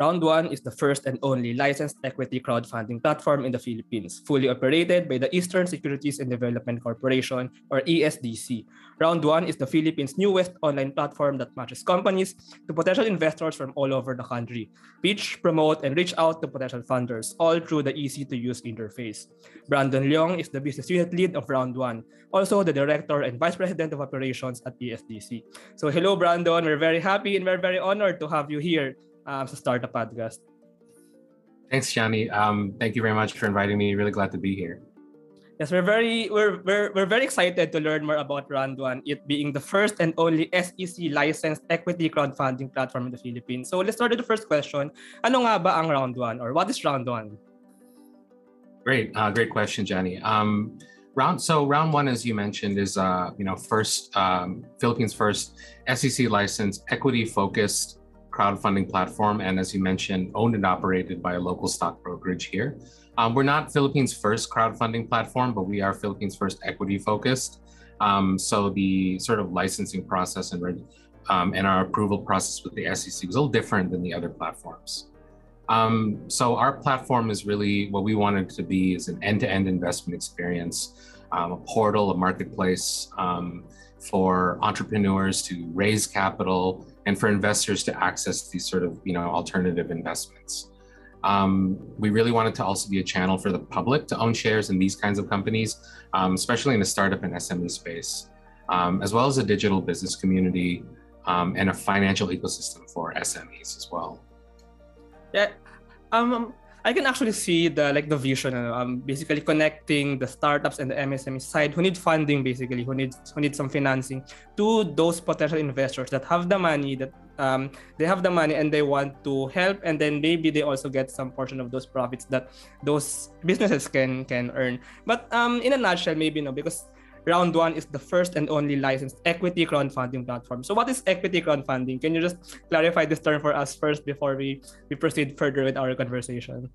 Round One is the first and only licensed equity crowdfunding platform in the Philippines, fully operated by the Eastern Securities and Development Corporation, or ESDC. Round One is the Philippines' newest online platform that matches companies to potential investors from all over the country. Pitch, promote, and reach out to potential funders, all through the easy to use interface. Brandon Leong is the business unit lead of Round One, also the director and vice president of operations at ESDC. So, hello, Brandon. We're very happy and we're very honored to have you here um, sa Startup Podcast. Thanks, Johnny. Um, thank you very much for inviting me. Really glad to be here. Yes, we're very we're we're, we're very excited to learn more about Round One, it being the first and only SEC licensed equity crowdfunding platform in the Philippines. So let's start with the first question. Ano nga ba ang Round One or what is Round One? Great, uh, great question, Johnny. Um, round so round one, as you mentioned, is uh, you know first um, Philippines first SEC licensed equity focused crowdfunding platform, and as you mentioned, owned and operated by a local stock brokerage here. Um, we're not Philippines' first crowdfunding platform, but we are Philippines' first equity focused. Um, so the sort of licensing process and um, and our approval process with the SEC was a little different than the other platforms. Um, so our platform is really what we wanted to be is an end-to-end investment experience, um, a portal, a marketplace um, for entrepreneurs to raise capital, and for investors to access these sort of you know alternative investments. Um, we really wanted to also be a channel for the public to own shares in these kinds of companies, um, especially in the startup and SME space, um, as well as a digital business community um, and a financial ecosystem for SMEs as well. Yeah, um, I can actually see the like the vision, um, basically connecting the startups and the MSME side who need funding, basically who need who need some financing, to those potential investors that have the money that um, they have the money and they want to help, and then maybe they also get some portion of those profits that those businesses can can earn. But um, in a nutshell, maybe no, because Round One is the first and only licensed equity crowdfunding platform. So, what is equity crowdfunding? Can you just clarify this term for us first before we, we proceed further with our conversation?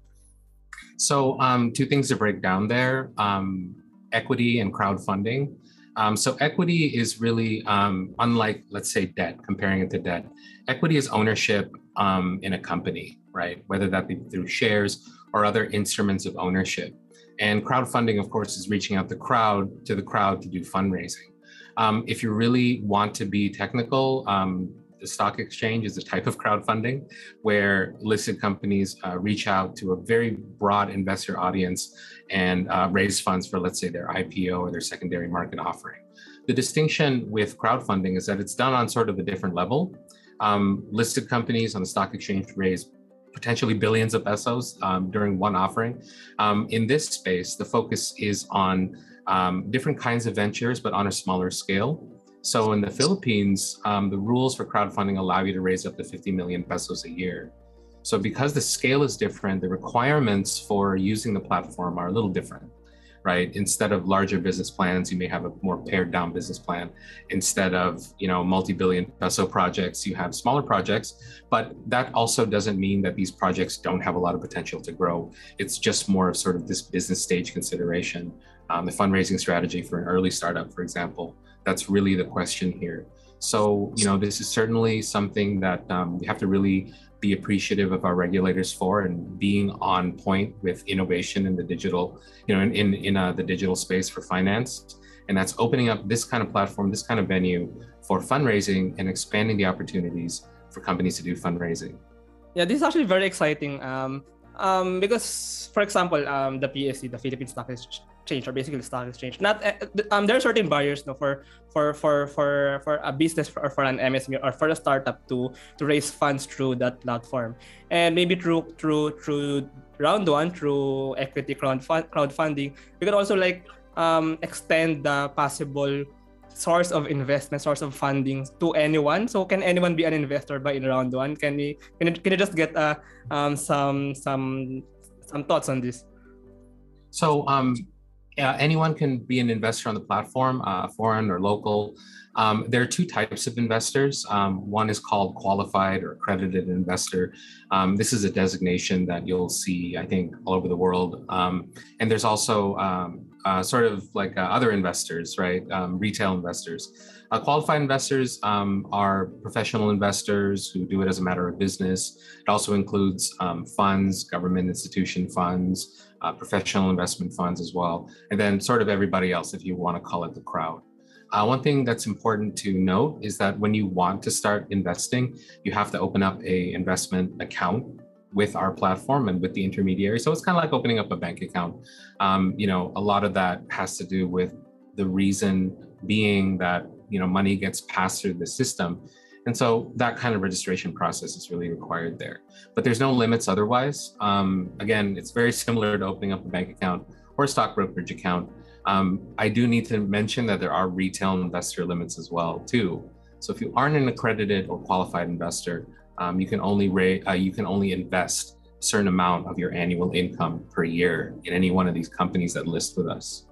So, um, two things to break down there um, equity and crowdfunding. Um, so, equity is really um, unlike, let's say, debt, comparing it to debt. Equity is ownership um, in a company, right? Whether that be through shares or other instruments of ownership. And crowdfunding, of course, is reaching out the crowd to the crowd to do fundraising. Um, if you really want to be technical, um, the stock exchange is a type of crowdfunding where listed companies uh, reach out to a very broad investor audience and uh, raise funds for, let's say, their IPO or their secondary market offering. The distinction with crowdfunding is that it's done on sort of a different level. Um, listed companies on the stock exchange raise potentially billions of pesos um, during one offering. Um, in this space, the focus is on um, different kinds of ventures, but on a smaller scale. So in the Philippines, um, the rules for crowdfunding allow you to raise up to 50 million pesos a year. So because the scale is different, the requirements for using the platform are a little different right? Instead of larger business plans, you may have a more pared down business plan. Instead of, you know, multi-billion peso projects, you have smaller projects. But that also doesn't mean that these projects don't have a lot of potential to grow. It's just more of sort of this business stage consideration. Um, the fundraising strategy for an early startup, for example, that's really the question here. So, you know, this is certainly something that um, we have to really be appreciative of our regulators for and being on point with innovation in the digital, you know, in in, in uh, the digital space for finance. And that's opening up this kind of platform, this kind of venue for fundraising and expanding the opportunities for companies to do fundraising. Yeah, this is actually very exciting. Um, um, because, for example, um, the PSE, the Philippine Stock Exchange, or basically stock exchange, not uh, um, there are certain barriers no, for for for for for a business or for an MSME or for a startup to to raise funds through that platform, and maybe through through through round one through equity crowd crowdfunding, we can also like um, extend the possible source of investment, source of funding to anyone. So can anyone be an investor by in round one? Can you can you, can you just get uh, um, some some some thoughts on this? So um, uh, anyone can be an investor on the platform, uh, foreign or local. Um, there are two types of investors. Um, one is called qualified or accredited investor. Um, this is a designation that you'll see, I think, all over the world. Um, and there's also um, uh, sort of like uh, other investors, right? Um, retail investors. Uh, qualified investors are professional investors who do it as a matter of business. It also includes funds, government institution funds, uh, professional investment funds as well, and then sort of everybody else, if you want to call it the crowd. Uh, one thing that's important to note is that when you want to start investing, you have to open up a investment account with our platform and with the intermediary. So it's kind of like opening up a bank account. Um, you know, a lot of that has to do with the reason being that you know money gets passed through the system and so that kind of registration process is really required there. But there's no limits otherwise. Um, again, it's very similar to opening up a bank account or a stock brokerage account. Um, I do need to mention that there are retail investor limits as well too. So if you aren't an accredited or qualified investor, um, you can only uh, you can only invest a certain amount of your annual income per year in any one of these companies that list with us.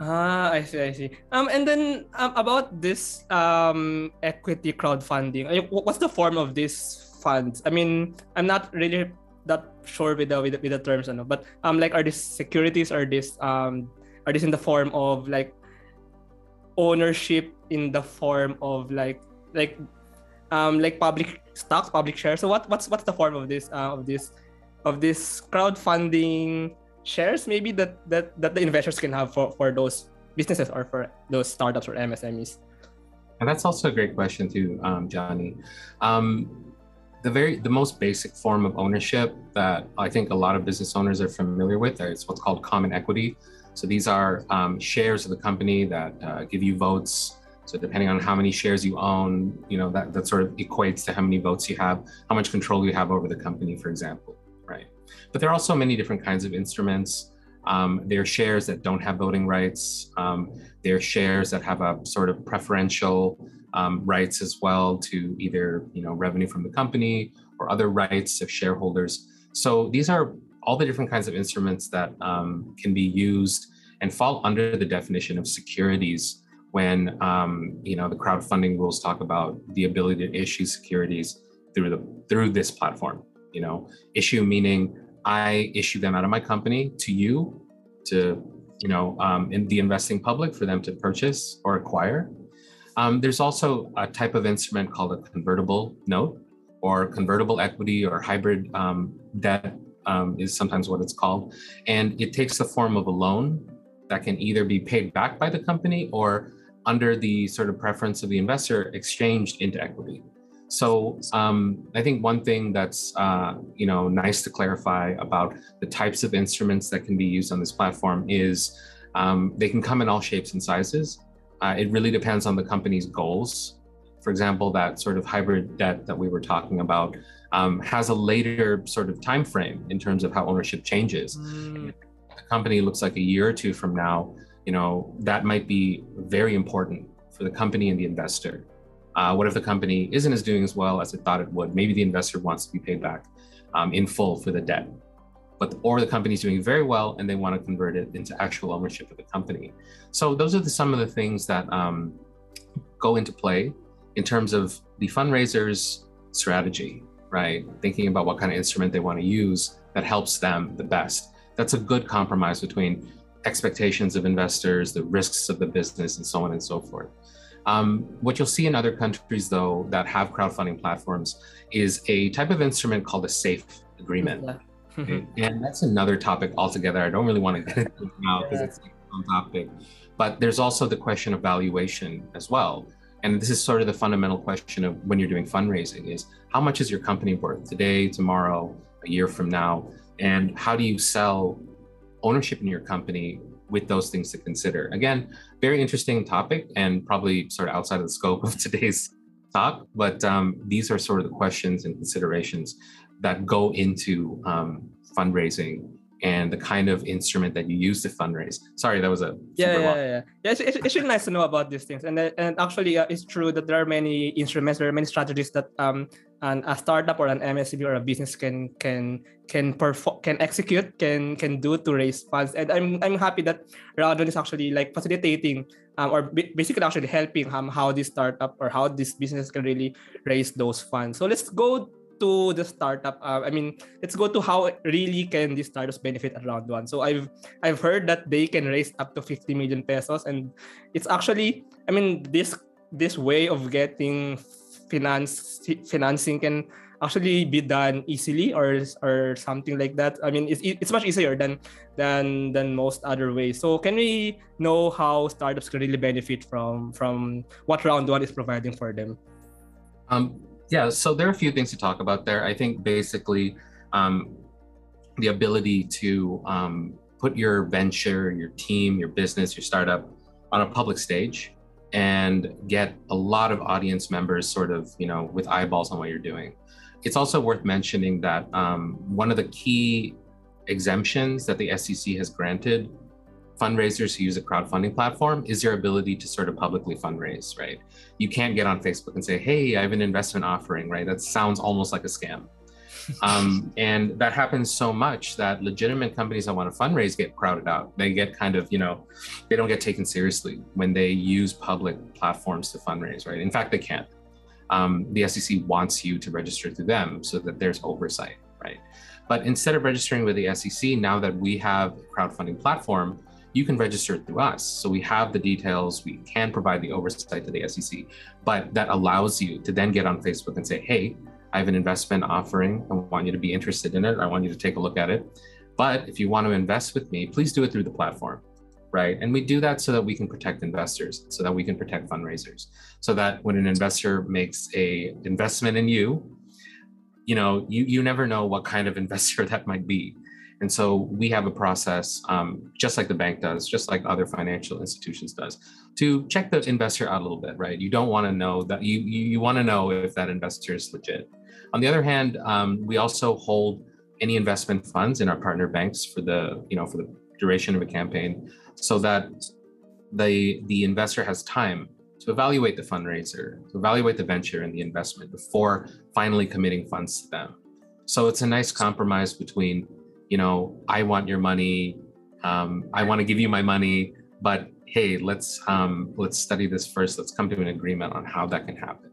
Ah, I see, I see. Um, and then um, about this um equity crowdfunding, what's the form of this funds? I mean, I'm not really that sure with the with the, with the terms, ano, but um, like, are these securities? Are this um, are this in the form of like ownership in the form of like like um like public stocks, public shares? So what what's what's the form of this uh, of this of this crowdfunding shares maybe that that that the investors can have for for those businesses or for those startups or MSMEs? And that's also a great question too, um, Johnny. Um, the very the most basic form of ownership that I think a lot of business owners are familiar with is what's called common equity. So these are um, shares of the company that uh, give you votes. So depending on how many shares you own, you know that that sort of equates to how many votes you have, how much control you have over the company, for example. But there are also many different kinds of instruments. Um, there are shares that don't have voting rights. Um, there are shares that have a sort of preferential um, rights as well to either you know revenue from the company or other rights of shareholders. So these are all the different kinds of instruments that um, can be used and fall under the definition of securities when um, you know the crowdfunding rules talk about the ability to issue securities through the through this platform. You know, issue meaning I issue them out of my company to you, to you know, um, in the investing public for them to purchase or acquire. Um, there's also a type of instrument called a convertible note or convertible equity or hybrid um, debt um, is sometimes what it's called. And it takes the form of a loan that can either be paid back by the company or under the sort of preference of the investor exchanged into equity. So um, I think one thing that's uh, you know nice to clarify about the types of instruments that can be used on this platform is um, they can come in all shapes and sizes. Uh, it really depends on the company's goals. For example, that sort of hybrid debt that we were talking about um, has a later sort of time frame in terms of how ownership changes. Mm. the company looks like a year or two from now, you know that might be very important for the company and the investor. Uh, what if the company isn't as doing as well as it thought it would? Maybe the investor wants to be paid back um, in full for the debt, but or the company's doing very well and they want to convert it into actual ownership of the company. So those are the, some of the things that um, go into play in terms of the fundraiser's strategy, right? Thinking about what kind of instrument they want to use that helps them the best. That's a good compromise between expectations of investors, the risks of the business, and so on and so forth. Um, what you'll see in other countries, though, that have crowdfunding platforms is a type of instrument called a safe agreement. Yeah. and that's another topic altogether. I don't really want to get into it now because yeah. it's on topic. But there's also the question of valuation as well. And this is sort of the fundamental question of when you're doing fundraising is how much is your company worth today, tomorrow, a year from now? And how do you sell ownership in your company with those things to consider. Again, very interesting topic and probably sort of outside of the scope of today's talk, but um, these are sort of the questions and considerations that go into um, fundraising and the kind of instrument that you use to fundraise. Sorry, that was a yeah, yeah, yeah, yeah. It's, it's, it's really nice to know about these things, and and actually, uh, it's true that there are many instruments, there are many strategies that um an, a startup or an MSB or a business can can can perform can execute can can do to raise funds, and I'm I'm happy that Round One is actually like facilitating um, or basically actually helping um, how this startup or how this business can really raise those funds. So let's go to the startup uh, i mean let's go to how really can these startups benefit at round one. So i've i've heard that they can raise up to 50 million pesos and it's actually i mean this this way of getting finance financing can actually be done easily or or something like that. I mean it's, it's much easier than than than most other ways. So can we know how startups can really benefit from from what round one is providing for them? Um, yeah, so there are a few things to talk about there. I think basically um, the ability to um, put your venture, your team, your business, your startup on a public stage and get a lot of audience members sort of, you know, with eyeballs on what you're doing. It's also worth mentioning that um, one of the key exemptions that the SEC has granted fundraisers who use a crowdfunding platform is your ability to sort of publicly fundraise, right? You can't get on Facebook and say, hey, I have an investment offering, right? That sounds almost like a scam. um, and that happens so much that legitimate companies that want to fundraise get crowded out. They get kind of, you know, they don't get taken seriously when they use public platforms to fundraise, right? In fact, they can't. Um, the SEC wants you to register through them so that there's oversight, right? But instead of registering with the SEC, now that we have a crowdfunding platform, you can register through us. So we have the details, we can provide the oversight to the SEC, but that allows you to then get on Facebook and say, hey, I have an investment offering. I want you to be interested in it. I want you to take a look at it. But if you want to invest with me, please do it through the platform. Right. And we do that so that we can protect investors, so that we can protect fundraisers, so that when an investor makes a investment in you, you know, you, you never know what kind of investor that might be. And so we have a process, um, just like the bank does, just like other financial institutions does, to check the investor out a little bit, right? You don't want to know that you you, you want to know if that investor is legit. On the other hand, um, we also hold any investment funds in our partner banks for the you know for the duration of a campaign, so that the the investor has time to evaluate the fundraiser, to evaluate the venture and the investment before finally committing funds to them. So it's a nice compromise between you know, I want your money. Um, I want to give you my money, but hey, let's um, let's study this first. Let's come to an agreement on how that can happen.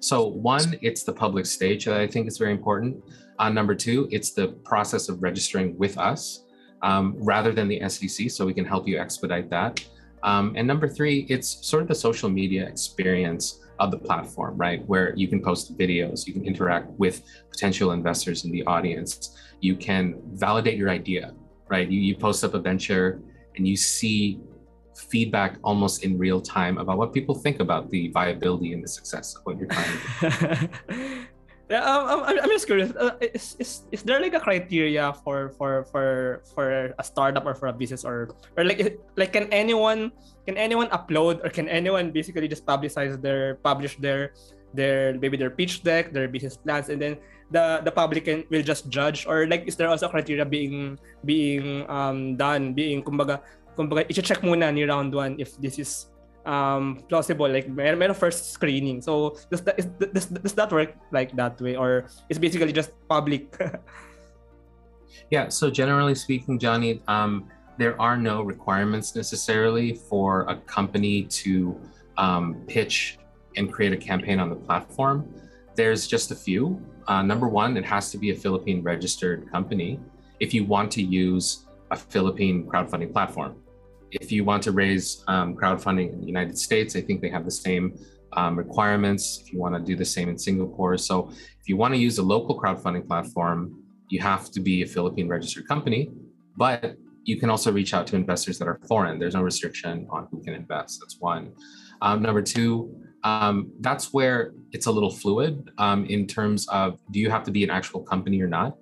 So one, it's the public stage that I think is very important. Uh, number two, it's the process of registering with us um, rather than the SEC, so we can help you expedite that. Um, and number three, it's sort of the social media experience of the platform, right? Where you can post videos, you can interact with potential investors in the audience you can validate your idea, right? You, you post up a venture and you see feedback almost in real time about what people think about the viability and the success of what you're trying to do. yeah, um, I'm, I'm just curious. Uh, is, is, is there like a criteria for for for for a startup or for a business or or like like can anyone can anyone upload or can anyone basically just publicize their publish their their maybe their pitch deck, their business plans, and then the the public can, will just judge or like is there also criteria being being um done being kumbaga kumbaga i-check muna ni round one if this is um plausible like may may first screening so does that is does, does that work like that way or it's basically just public yeah so generally speaking johnny um there are no requirements necessarily for a company to um, pitch and create a campaign on the platform there's just a few. Uh, number one, it has to be a Philippine registered company if you want to use a Philippine crowdfunding platform. If you want to raise um, crowdfunding in the United States, I think they have the same um, requirements. If you want to do the same in Singapore. So if you want to use a local crowdfunding platform, you have to be a Philippine registered company, but you can also reach out to investors that are foreign. There's no restriction on who can invest. That's one. Um, number two, um, that's where it's a little fluid um, in terms of do you have to be an actual company or not?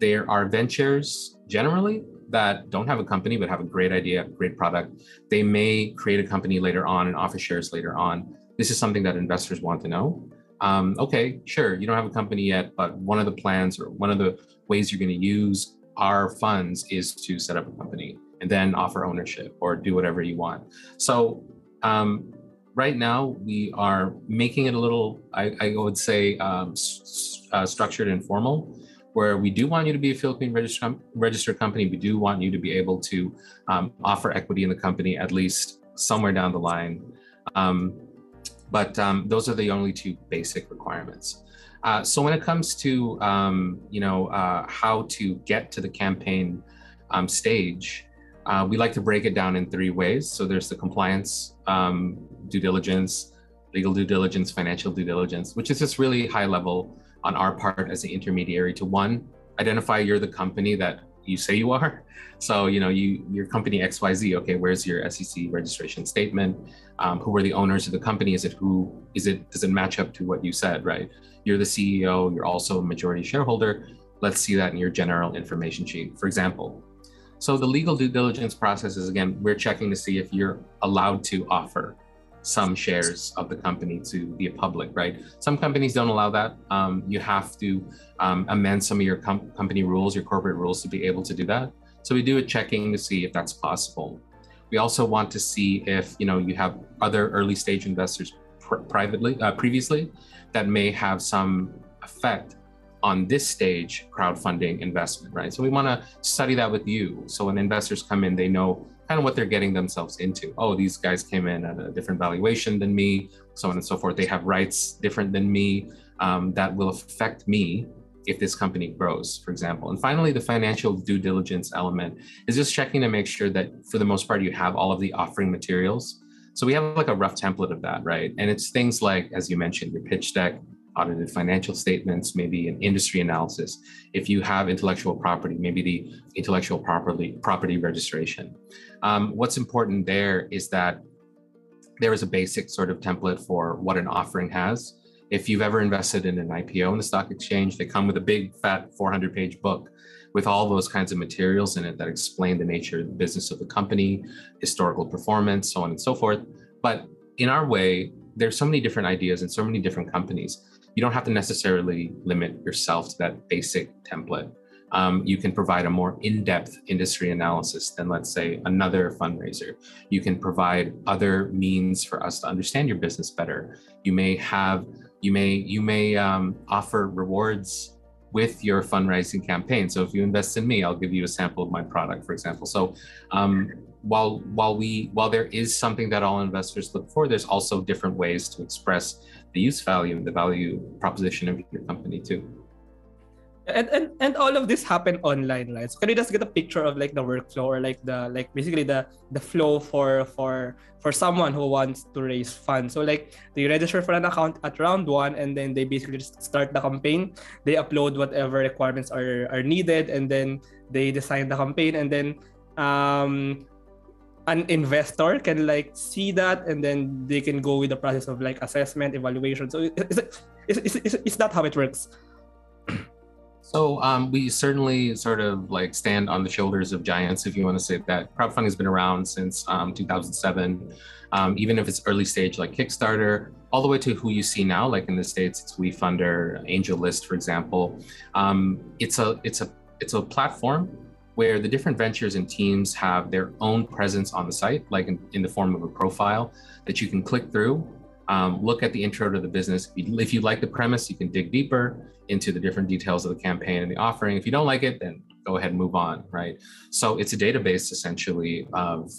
There are ventures generally that don't have a company but have a great idea, great product. They may create a company later on and offer shares later on. This is something that investors want to know. Um, okay, sure, you don't have a company yet, but one of the plans or one of the ways you're going to use our funds is to set up a company and then offer ownership or do whatever you want. So um, right now we are making it a little, I, I would say, um, uh, structured and formal, where we do want you to be a Philippine registered, registered company. We do want you to be able to um, offer equity in the company at least somewhere down the line. Um, but um, those are the only two basic requirements. Uh, so when it comes to um, you know uh, how to get to the campaign um, stage, uh, we like to break it down in three ways. So there's the compliance um, due diligence, legal due diligence, financial due diligence, which is just really high level on our part as the intermediary to one identify you're the company that you say you are. So you know you your company XYZ. Okay, where's your SEC registration statement? Um, who are the owners of the company? Is it who? Is it does it match up to what you said? Right. You're the CEO. You're also a majority shareholder. Let's see that in your general information sheet, for example. So the legal due diligence process is again we're checking to see if you're allowed to offer some shares of the company to the public, right? Some companies don't allow that. Um, you have to um, amend some of your com- company rules, your corporate rules to be able to do that. So we do a checking to see if that's possible. We also want to see if you know you have other early stage investors pr- privately uh, previously that may have some effect on this stage crowdfunding investment, right? So we want to study that with you. So when investors come in, they know kind of what they're getting themselves into. Oh, these guys came in at a different valuation than me, so on and so forth. They have rights different than me um, that will affect me if this company grows, for example. And finally, the financial due diligence element is just checking to make sure that for the most part, you have all of the offering materials. So we have like a rough template of that, right? And it's things like, as you mentioned, your pitch deck, audited financial statements, maybe an industry analysis. If you have intellectual property, maybe the intellectual property property registration. Um, what's important there is that there is a basic sort of template for what an offering has. If you've ever invested in an IPO in the stock exchange, they come with a big fat 400 page book with all those kinds of materials in it that explain the nature of the business of the company, historical performance, so on and so forth. But in our way, there's so many different ideas and so many different companies you don't have to necessarily limit yourself to that basic template. Um, you can provide a more in-depth industry analysis than let's say another fundraiser. You can provide other means for us to understand your business better. You may have you may you may um, offer rewards with your fundraising campaign. So if you invest in me i'll give you a sample of my product for example. So um, while while we while there is something that all investors look for there's also different ways to express the use value and the value proposition of your company too. And, and and all of this happen online, right? So can you just get a picture of like the workflow or like the like basically the the flow for for for someone who wants to raise funds? So like they register for an account at round one and then they basically just start the campaign. They upload whatever requirements are are needed and then they design the campaign and then um an investor can like see that and then they can go with the process of like assessment evaluation. So is, it, is, is, is, is that how it works? So um, we certainly sort of like stand on the shoulders of giants if you want to say that. Crowdfunding has been around since um, 2007 um, even if it's early stage like kickstarter all the way to who you see now like in the states it's wefunder angellist for example. Um, it's a it's a it's a platform where the different ventures and teams have their own presence on the site, like in, in the form of a profile that you can click through, um, look at the intro to the business. If you, if you like the premise, you can dig deeper into the different details of the campaign and the offering. If you don't like it, then go ahead and move on, right? So it's a database essentially of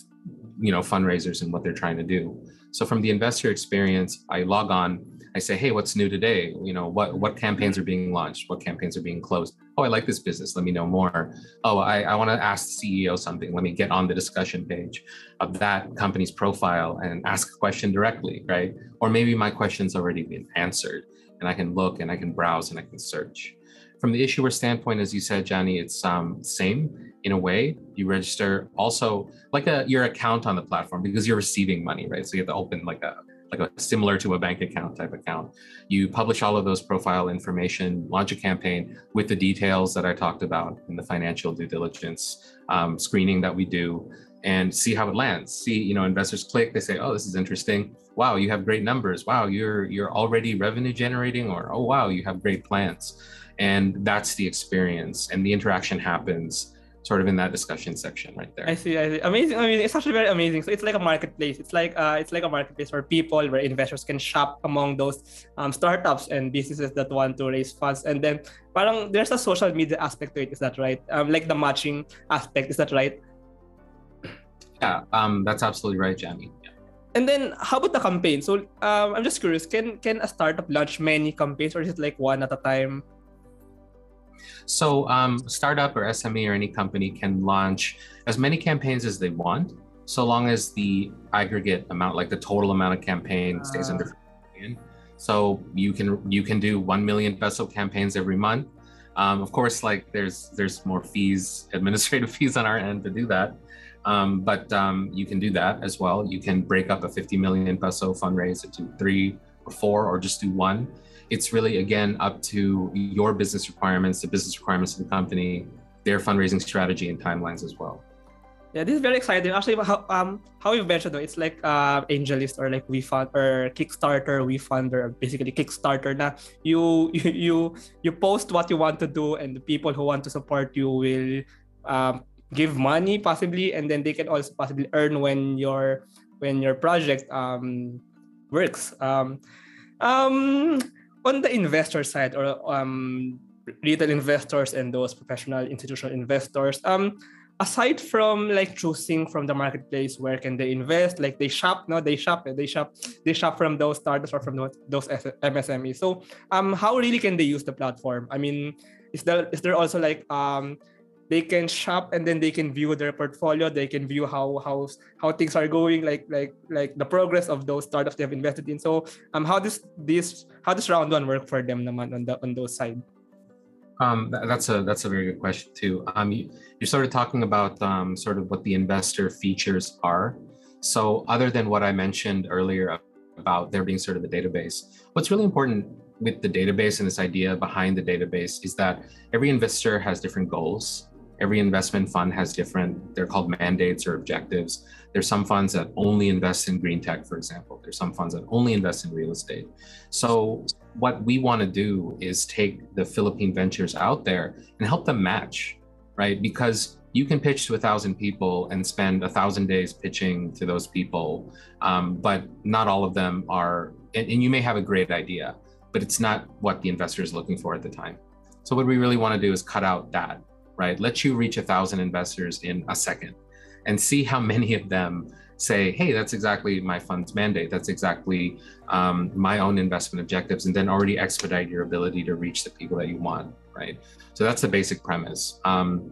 you know fundraisers and what they're trying to do. So from the investor experience, I log on I say, hey, what's new today? You know, what what campaigns are being launched? What campaigns are being closed? Oh, I like this business. Let me know more. Oh, I, I want to ask the CEO something. Let me get on the discussion page of that company's profile and ask a question directly, right? Or maybe my question's already been answered and I can look and I can browse and I can search. From the issuer standpoint, as you said, Johnny, it's um, same in a way. You register also like a your account on the platform because you're receiving money, right? So you have to open like a like a similar to a bank account type account. You publish all of those profile information, launch a campaign with the details that I talked about in the financial due diligence um, screening that we do. and see how it lands. See, you know, investors click, they say, "Oh, this is interesting. Wow, you have great numbers. Wow, you're you're already revenue generating or oh wow, you have great plans." And that's the experience and the interaction happens sort of in that discussion section right there. I see, I see. Amazing. I mean, it's actually very amazing. So it's like a marketplace. It's like uh, it's like a marketplace where people, where investors can shop among those um, startups and businesses that want to raise funds. And then, parang there's a social media aspect to it. Is that right? Um, like the matching aspect. Is that right? Yeah, um, that's absolutely right, Jamie. Yeah. And then, how about the campaign? So, um, I'm just curious. Can can a startup launch many campaigns, or is it like one at a time? So, um, startup or SME or any company can launch as many campaigns as they want, so long as the aggregate amount, like the total amount of campaign, stays under. Uh. So you can you can do one million peso campaigns every month. Um, of course, like there's there's more fees, administrative fees on our end to do that. Um, but um, you can do that as well. You can break up a 50 million peso fundraise into three or four, or just do one. It's really, again, up to your business requirements, the business requirements of the company, their fundraising strategy and timelines as well. Yeah, this is very exciting. Actually, how um how you mentioned though, it's like uh, or like WeFund or Kickstarter, WeFunder, basically Kickstarter. Na you you you you post what you want to do, and the people who want to support you will um, give money possibly and then they can also possibly earn when your when your project um works um um on the investor side or um retail investors and those professional institutional investors um aside from like choosing from the marketplace where can they invest like they shop no they shop they shop they shop from those startups or from those, msmes so um how really can they use the platform? I mean is there is there also like um they can shop and then they can view their portfolio. They can view how how how things are going like like like the progress of those startups they have invested in. So um how does this how does round one work for them naman on the on those side? Um that's a that's a very good question too. Um you, you're sort of talking about um sort of what the investor features are. So other than what i mentioned earlier about there being sort of the database what's really important with the database and this idea behind the database is that every investor has different goals every investment fund has different they're called mandates or objectives. There's some funds that only invest in green tech for example. There's some funds that only invest in real estate. So what we want to do is take the philippine ventures out there and help them match right? Because you can pitch to a thousand people and spend a thousand days pitching to those people um, but not all of them are and, and you may have a great idea but it's not what the investor is looking for at the time. So what we really want to do is cut out that right? Let you reach a thousand investors in a second and see how many of them say, hey, that's exactly my fund's mandate. That's exactly um, my own investment objectives. And then already expedite your ability to reach the people that you want, right? So that's the basic premise. Um,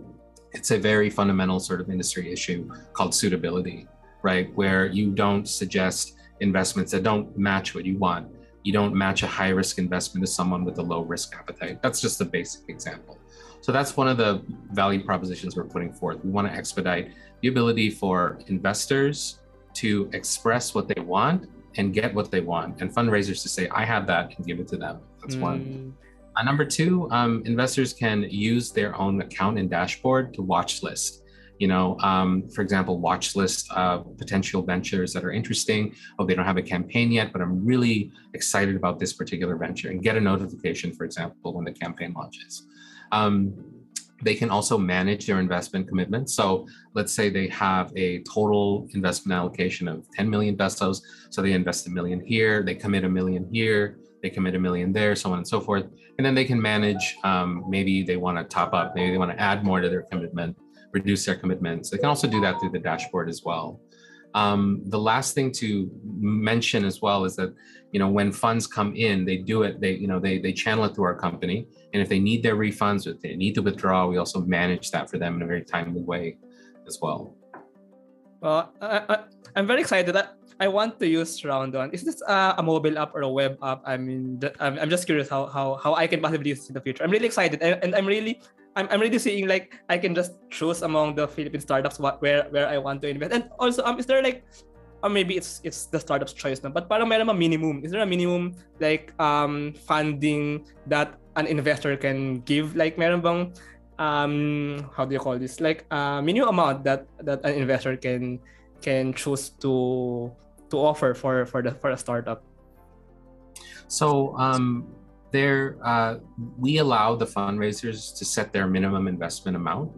it's a very fundamental sort of industry issue called suitability, right? Where you don't suggest investments that don't match what you want. You don't match a high risk investment to someone with a low risk appetite. That's just a basic example. So that's one of the value propositions we're putting forth. We want to expedite the ability for investors to express what they want and get what they want, and fundraisers to say, I have that and give it to them. That's mm. one. Uh, number two, um, investors can use their own account and dashboard to watch list. You know, um, for example, watch list uh, potential ventures that are interesting. Oh, they don't have a campaign yet, but I'm really excited about this particular venture and get a notification, for example, when the campaign launches. Um, they can also manage their investment commitments. So let's say they have a total investment allocation of 10 million pesos. So they invest a million here, they commit a million here, they commit a million there, so on and so forth. And then they can manage, um, maybe they want to top up, maybe they want to add more to their commitment, reduce their commitments. They can also do that through the dashboard as well. Um, the last thing to mention as well is that you know when funds come in, they do it. They you know they they channel it through our company, and if they need their refunds, if they need to withdraw, we also manage that for them in a very timely way as well. Well, I, am very excited. that I want to use Round One. Is this a mobile app or a web app? I mean, I'm, I'm just curious how, how how I can possibly use it in the future. I'm really excited, and, and I'm really I'm, I'm really seeing like I can just choose among the Philippine startups what where where I want to invest. And also, um, is there like, or maybe it's it's the startup's choice na, but parang meron a minimum. Is there a minimum like um funding that an investor can give? Like meron bang um how do you call this like uh, minimum amount that that an investor can can choose to to offer for for the for a startup so um there uh, we allow the fundraisers to set their minimum investment amount.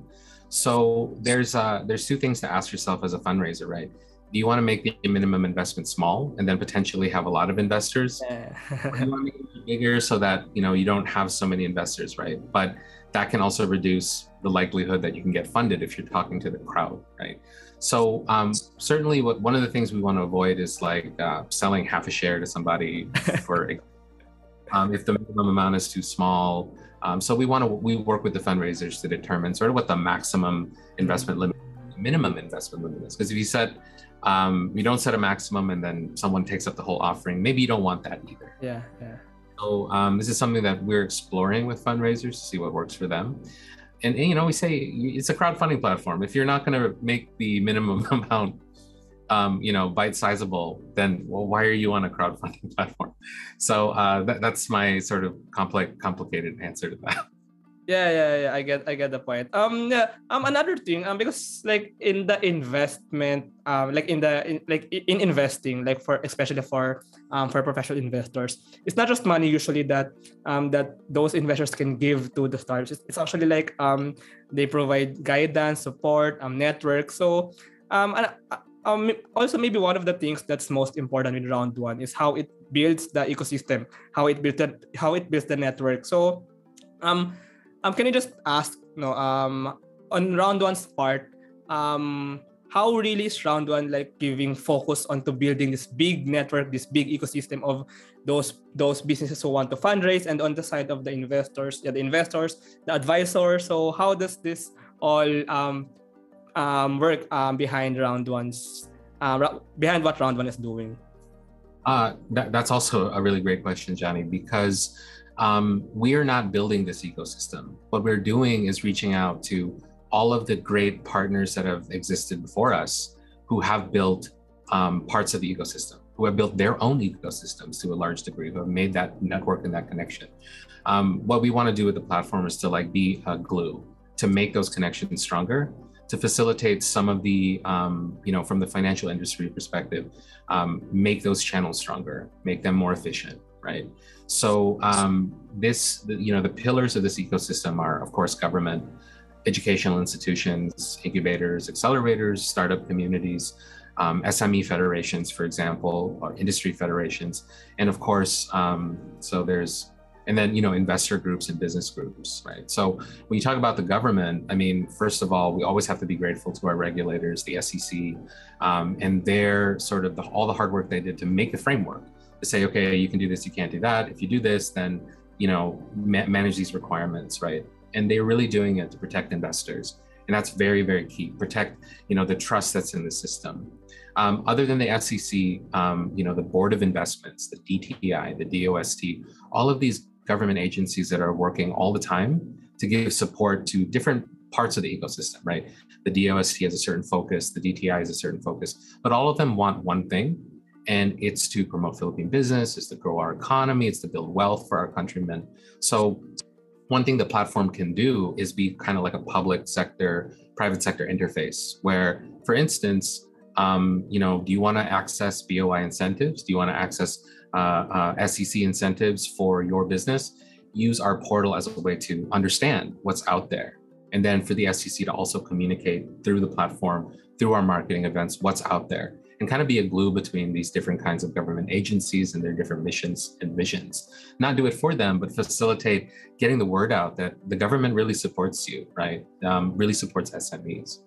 So there's uh there's two things to ask yourself as a fundraiser right? Do you want to make the minimum investment small and then potentially have a lot of investors? Yeah. or you want to make it bigger so that you know you don't have so many investors right? But that can also reduce the likelihood that you can get funded if you're talking to the crowd right? So um, certainly what one of the things we want to avoid is like uh, selling half a share to somebody for um, if the minimum amount is too small. Um, so we want to we work with the fundraisers to determine sort of what the maximum investment limit minimum investment limit is. Because if you set um, you don't set a maximum and then someone takes up the whole offering maybe you don't want that either. Yeah yeah. So um, this is something that we're exploring with fundraisers to see what works for them. And, and you know we say it's a crowdfunding platform. If you're not going to make the minimum amount um, you know bite sizable then well why are you on a crowdfunding platform? So uh, that, that's my sort of complex complicated answer to that. Yeah yeah yeah i get i get the point. Um yeah um another thing um because like in the investment um like in the in, like in investing like for especially for um for professional investors it's not just money usually that um that those investors can give to the startups it's, it's actually like um they provide guidance support um network. So um and, um, also maybe one of the things that's most important in round one is how it builds the ecosystem how it builds the how it builds the network so um um, can you just ask, you know, um, on round one's part, um, how really is round one like giving focus onto building this big network, this big ecosystem of those those businesses who want to fundraise, and on the side of the investors, yeah, the investors, the advisors. So how does this all um, um, work um, behind round one's uh, behind what round one is doing? Uh, that, that's also a really great question, Johnny, because um, we are not building this ecosystem. What we're doing is reaching out to all of the great partners that have existed before us who have built um, parts of the ecosystem, who have built their own ecosystems to a large degree, who have made that network and that connection. Um, what we want to do with the platform is to like be a glue to make those connections stronger to facilitate some of the, um, you know, from the financial industry perspective, um, make those channels stronger, make them more efficient, right? So um, this, you know, the pillars of this ecosystem are, of course, government, educational institutions, incubators, accelerators, startup communities, um, SME federations, for example, or industry federations, and of course, um, so there's and then you know investor groups and business groups right so when you talk about the government i mean first of all we always have to be grateful to our regulators the sec um, and their sort of the, all the hard work they did to make the framework to say, okay, you can do this, you can't do that. If you do this, then you know ma- manage these requirements, right? And they're really doing it to protect investors, and that's very, very key. Protect, you know, the trust that's in the system. Um, other than the SEC, um, you know, the Board of Investments, the DTI, the DOST, all of these government agencies that are working all the time to give support to different parts of the ecosystem, right? The DOST has a certain focus, the DTI has a certain focus, but all of them want one thing, and it's to promote Philippine business, it's to grow our economy, it's to build wealth for our countrymen. So one thing the platform can do is be kind of like a public sector, private sector interface, where, for instance, um, you know, do you want to access BOI incentives? Do you want to access SEC incentives for your business? Use our portal as a way to understand what's out there. And then for the SEC to also communicate through the platform, through our marketing events, what's out there and kind of be a glue between these different kinds of government agencies and their different missions and visions. Not do it for them, but facilitate getting the word out that the government really supports you, right? Um, really supports SMEs.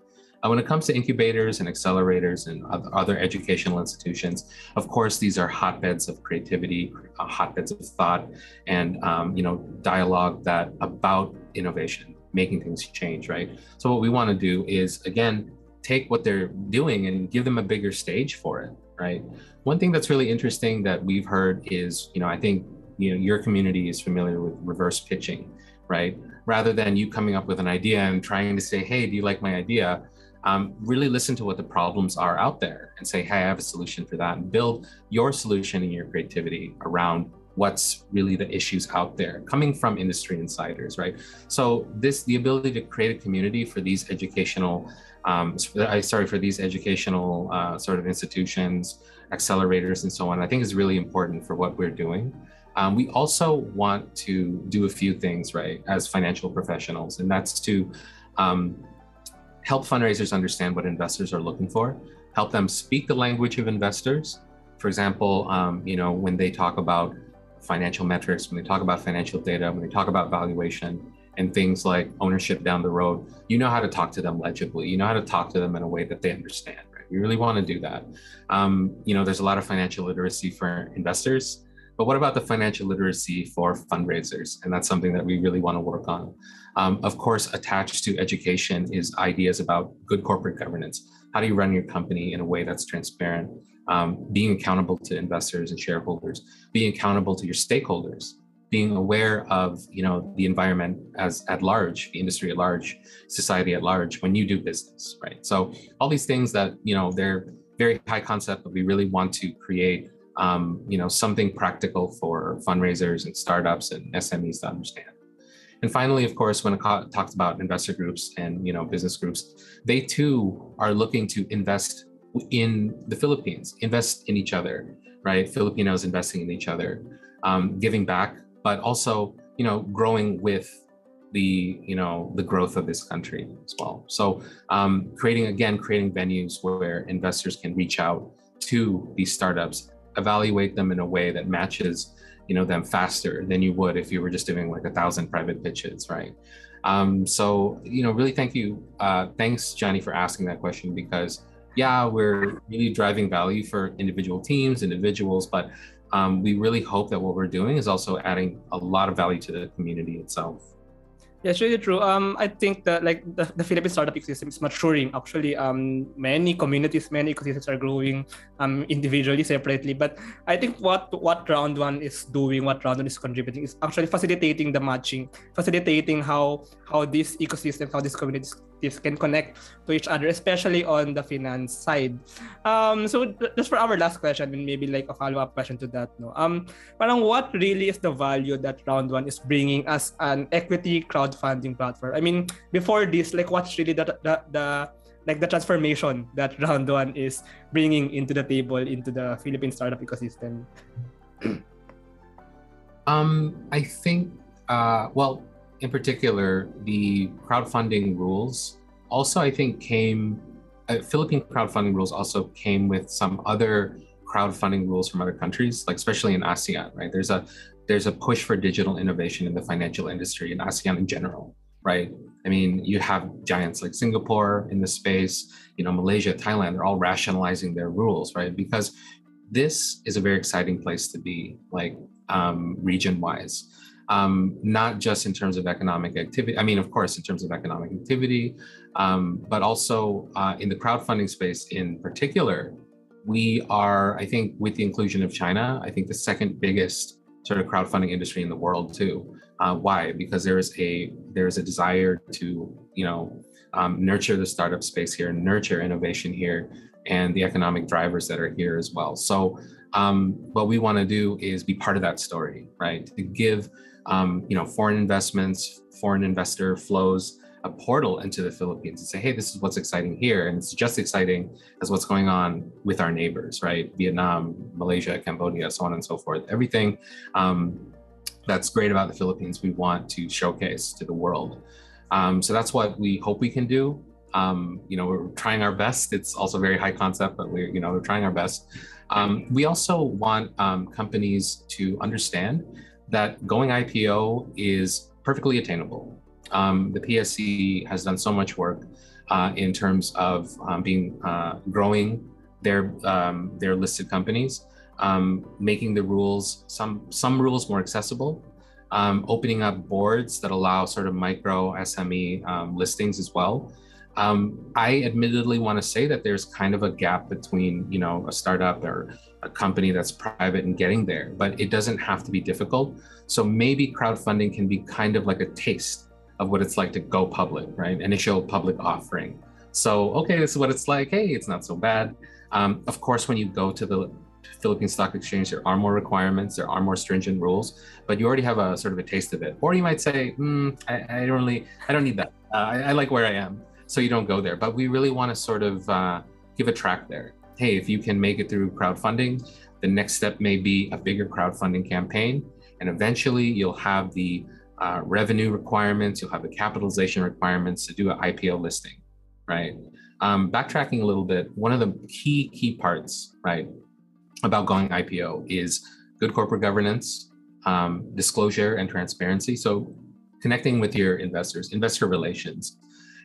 Uh, when it comes to incubators and accelerators and other educational institutions, of course, these are hotbeds of creativity, uh, hotbeds of thought, and um, you know, dialogue that about innovation, making things change, right? So what we want to do is again take what they're doing and give them a bigger stage for it right? One thing that's really interesting that we've heard is you know i think you know your community is familiar with reverse pitching right? Rather than you coming up with an idea and trying to say hey do you like my idea um, really listen to what the problems are out there and say hey i have a solution for that and build your solution and your creativity around what's really the issues out there coming from industry insiders, right? So this the ability to create a community for these educational, um, sorry, for these educational uh, sort of institutions, accelerators, and so on. I think is really important for what we're doing. Um, we also want to do a few things, right, as financial professionals, and that's to um, help fundraisers understand what investors are looking for, help them speak the language of investors. For example, um, you know, when they talk about financial metrics, when they talk about financial data, when they talk about valuation and things like ownership down the road, you know how to talk to them legibly. You know how to talk to them in a way that they understand. Right? We really want to do that. Um, you know, there's a lot of financial literacy for investors, but what about the financial literacy for fundraisers? And that's something that we really want to work on. Um, of course, attached to education is ideas about good corporate governance. How do you run your company in a way that's transparent? um, being accountable to investors and shareholders, being accountable to your stakeholders, being aware of you know the environment as at large, the industry at large, society at large when you do business, right? So all these things that you know they're very high concept, but we really want to create um, you know something practical for fundraisers and startups and SMEs to understand. And finally, of course, when it talks about investor groups and you know business groups, they too are looking to invest in the Philippines, invest in each other, right? Filipinos investing in each other, um, giving back, but also, you know, growing with the, you know, the growth of this country as well. So um, creating, again, creating venues where investors can reach out to these startups, evaluate them in a way that matches, you know, them faster than you would if you were just doing like a thousand private pitches, right? Um, so, you know, really thank you. Uh, thanks, Johnny, for asking that question because yeah, we're really driving value for individual teams, individuals, but um, we really hope that what we're doing is also adding a lot of value to the community itself. Yeah, really true. Um, I think that like the, the Philippine startup ecosystem is maturing. Actually, um, many communities, many ecosystems are growing um individually, separately. But I think what what round one is doing, what round one is contributing, is actually facilitating the matching, facilitating how how these ecosystems, how these communities can connect to each other, especially on the finance side. Um, so just for our last question, and maybe like a follow-up question to that, no. Um, parang what really is the value that Round One is bringing as an equity crowdfunding platform? I mean, before this, like what's really the the, the like the transformation that Round One is bringing into the table into the Philippine startup ecosystem? um, I think, uh, well, in particular, the crowdfunding rules also, I think, came, uh, Philippine crowdfunding rules also came with some other crowdfunding rules from other countries, like especially in ASEAN, right? There's a there's a push for digital innovation in the financial industry in ASEAN in general, right? I mean, you have giants like Singapore in the space, you know, Malaysia, Thailand, they're all rationalizing their rules, right? Because this is a very exciting place to be, like um, region wise um, not just in terms of economic activity. I mean, of course, in terms of economic activity, um, but also uh, in the crowdfunding space in particular. We are, I think, with the inclusion of China, I think the second biggest sort of crowdfunding industry in the world too. Uh, why? Because there is a there is a desire to you know um, nurture the startup space here, nurture innovation here, and the economic drivers that are here as well. So um, what we want to do is be part of that story, right? To give um, you know, foreign investments, foreign investor flows a portal into the Philippines and say, hey, this is what's exciting here. And it's just exciting as what's going on with our neighbors, right? Vietnam, Malaysia, Cambodia, so on and so forth. Everything um, that's great about the Philippines, we want to showcase to the world. Um, so that's what we hope we can do. Um, you know, we're trying our best. It's also very high concept, but we're, you know, we're trying our best. Um, we also want um, companies to understand that going IPO is perfectly attainable. Um, the PSE has done so much work uh, in terms of um, being uh, growing their um, their listed companies, um, making the rules some some rules more accessible, um, opening up boards that allow sort of micro SME um, listings as well. I admittedly want to say that there's kind of a gap between you know a startup or a company that's private and getting there, but it doesn't have to be difficult. So maybe crowdfunding can be kind of like a taste of what it's like to go public, right? Initial public offering. So, okay, this is what it's like. Hey, it's not so bad. Um, of course, when you go to the Philippine Stock Exchange, there are more requirements, there are more stringent rules, but you already have a sort of a taste of it. Or you might say, mm, I, I, don't really, I don't need that. Uh, I, I, like where I am, so you don't go there. But we really want to sort of uh, give a track there. Hey, if you can make it through crowdfunding, the next step may be a bigger crowdfunding campaign, and eventually you'll have the uh, revenue requirements, you'll have the capitalization requirements to do an IPO listing, right? Um, backtracking a little bit, one of the key key parts, right, about going IPO is good corporate governance, um, disclosure, and transparency. So connecting with your investors, investor relations,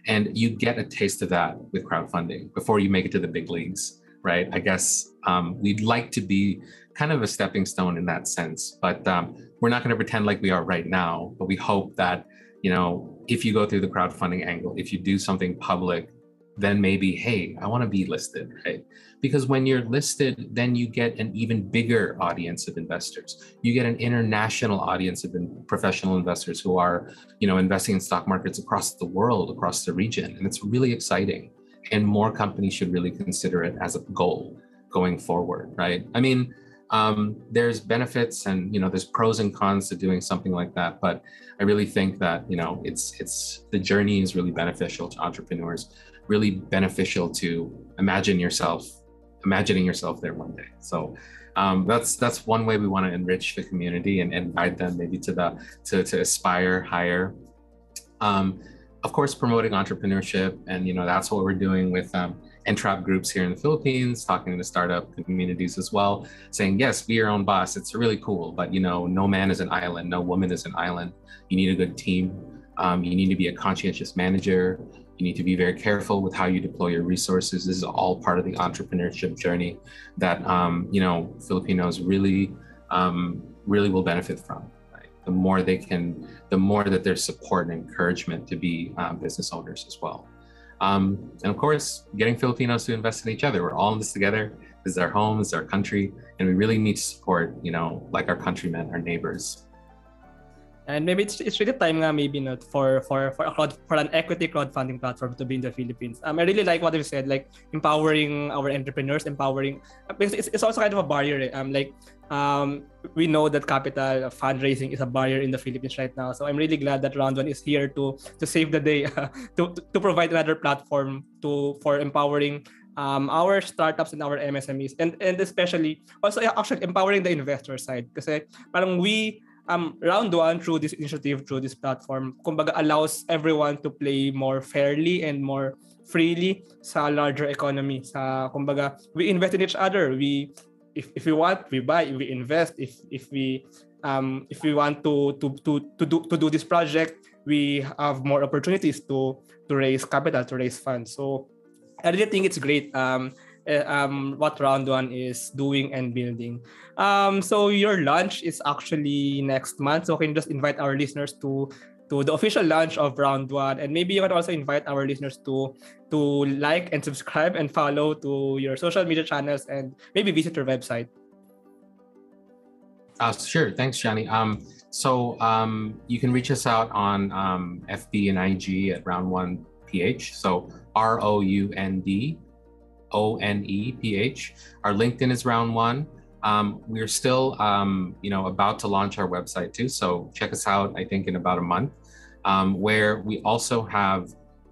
and you get a taste of that with crowdfunding before you make it to the big leagues, right? I guess um, we'd like to be kind of a stepping stone in that sense, but um, we're not going to pretend like we are right now. But we hope that you know if you go through the crowdfunding angle, if you do something public then maybe, hey, I want to be listed, right? Because when you're listed, then you get an even bigger audience of investors. You get an international audience of professional investors who are, you know, investing in stock markets across the world, across the region, and it's really exciting. And more companies should really consider it as a goal going forward, right? I mean, um, there's benefits and you know there's pros and cons to doing something like that but i really think that you know it's it's the journey is really beneficial to entrepreneurs really beneficial to imagine yourself imagining yourself there one day. So um, that's that's one way we want to enrich the community and, and guide them maybe to the to, to aspire higher. Um, of course promoting entrepreneurship and you know that's what we're doing with um, entrap groups here in the philippines talking to startup communities as well saying yes be your own boss it's really cool but you know no man is an island no woman is an island you need a good team um, you need to be a conscientious manager you need to be very careful with how you deploy your resources. This is all part of the entrepreneurship journey that um, you know Filipinos really, um, really will benefit from. Right? The more they can, the more that there's support and encouragement to be uh, business owners as well. Um, and of course, getting Filipinos to invest in each other. We're all in this together. This is our home, this is our country, and we really need to support, you know, like our countrymen, our neighbors, And maybe it's, it's really time nga maybe not for for for a crowd, for an equity crowdfunding platform to be in the Philippines. Um, I really like what you said, like empowering our entrepreneurs, empowering because it's, it's also kind of a barrier. Eh? Um, like um, we know that capital fundraising is a barrier in the Philippines right now. So I'm really glad that Round One is here to to save the day, to to provide another platform to for empowering um, our startups and our MSMEs, and and especially also actually empowering the investor side. Because parang we um, round one through this initiative, through this platform, kumbaga allows everyone to play more fairly and more freely sa larger economy. Sa kumbaga, we invest in each other. We if, if we want, we buy, we invest. If if we um if we want to to to to do to do this project, we have more opportunities to to raise capital, to raise funds. So I really think it's great. Um, um, what round one is doing and building. Um, so your launch is actually next month. So we can just invite our listeners to to the official launch of round one? And maybe you can also invite our listeners to to like and subscribe and follow to your social media channels and maybe visit your website. Uh, sure. Thanks johnny um, so um, you can reach us out on um, fb and ig at round one ph so r-o-u-n-d O N E P H. Our LinkedIn is round one. Um, we're still, um, you know, about to launch our website too. So check us out. I think in about a month, um, where we also have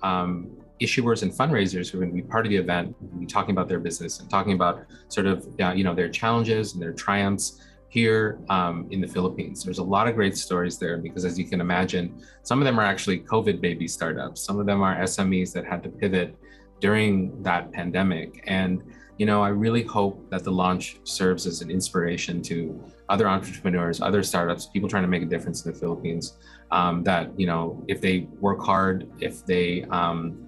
um, issuers and fundraisers who are going to be part of the event, be talking about their business and talking about sort of, uh, you know, their challenges and their triumphs here um, in the Philippines. There's a lot of great stories there because, as you can imagine, some of them are actually COVID baby startups. Some of them are SMEs that had to pivot during that pandemic. And, you know, I really hope that the launch serves as an inspiration to other entrepreneurs, other startups, people trying to make a difference in the Philippines. Um, that, you know, if they work hard, if they, um,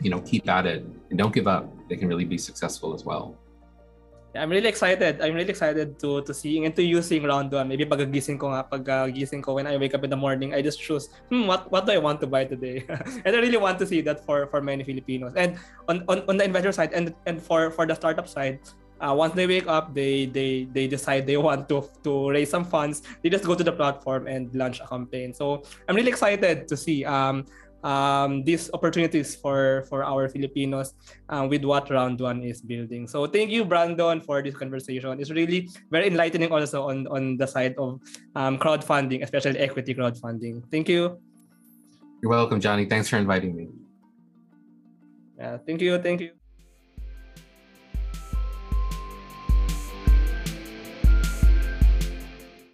you know, keep at it and don't give up, they can really be successful as well. I'm really excited. I'm really excited to to seeing and to using round one. Maybe pag gising ko nga, pag uh, ko when I wake up in the morning, I just choose, hmm, what what do I want to buy today? and I really want to see that for for many Filipinos. And on on, on the investor side and and for for the startup side, uh, once they wake up, they they they decide they want to to raise some funds. They just go to the platform and launch a campaign. So I'm really excited to see. Um, um, these opportunities for for our Filipinos um, with what Round One is building. So thank you, Brandon, for this conversation. It's really very enlightening also on on the side of um, crowdfunding, especially equity crowdfunding. Thank you. You're welcome, Johnny. Thanks for inviting me. Yeah, thank you. Thank you.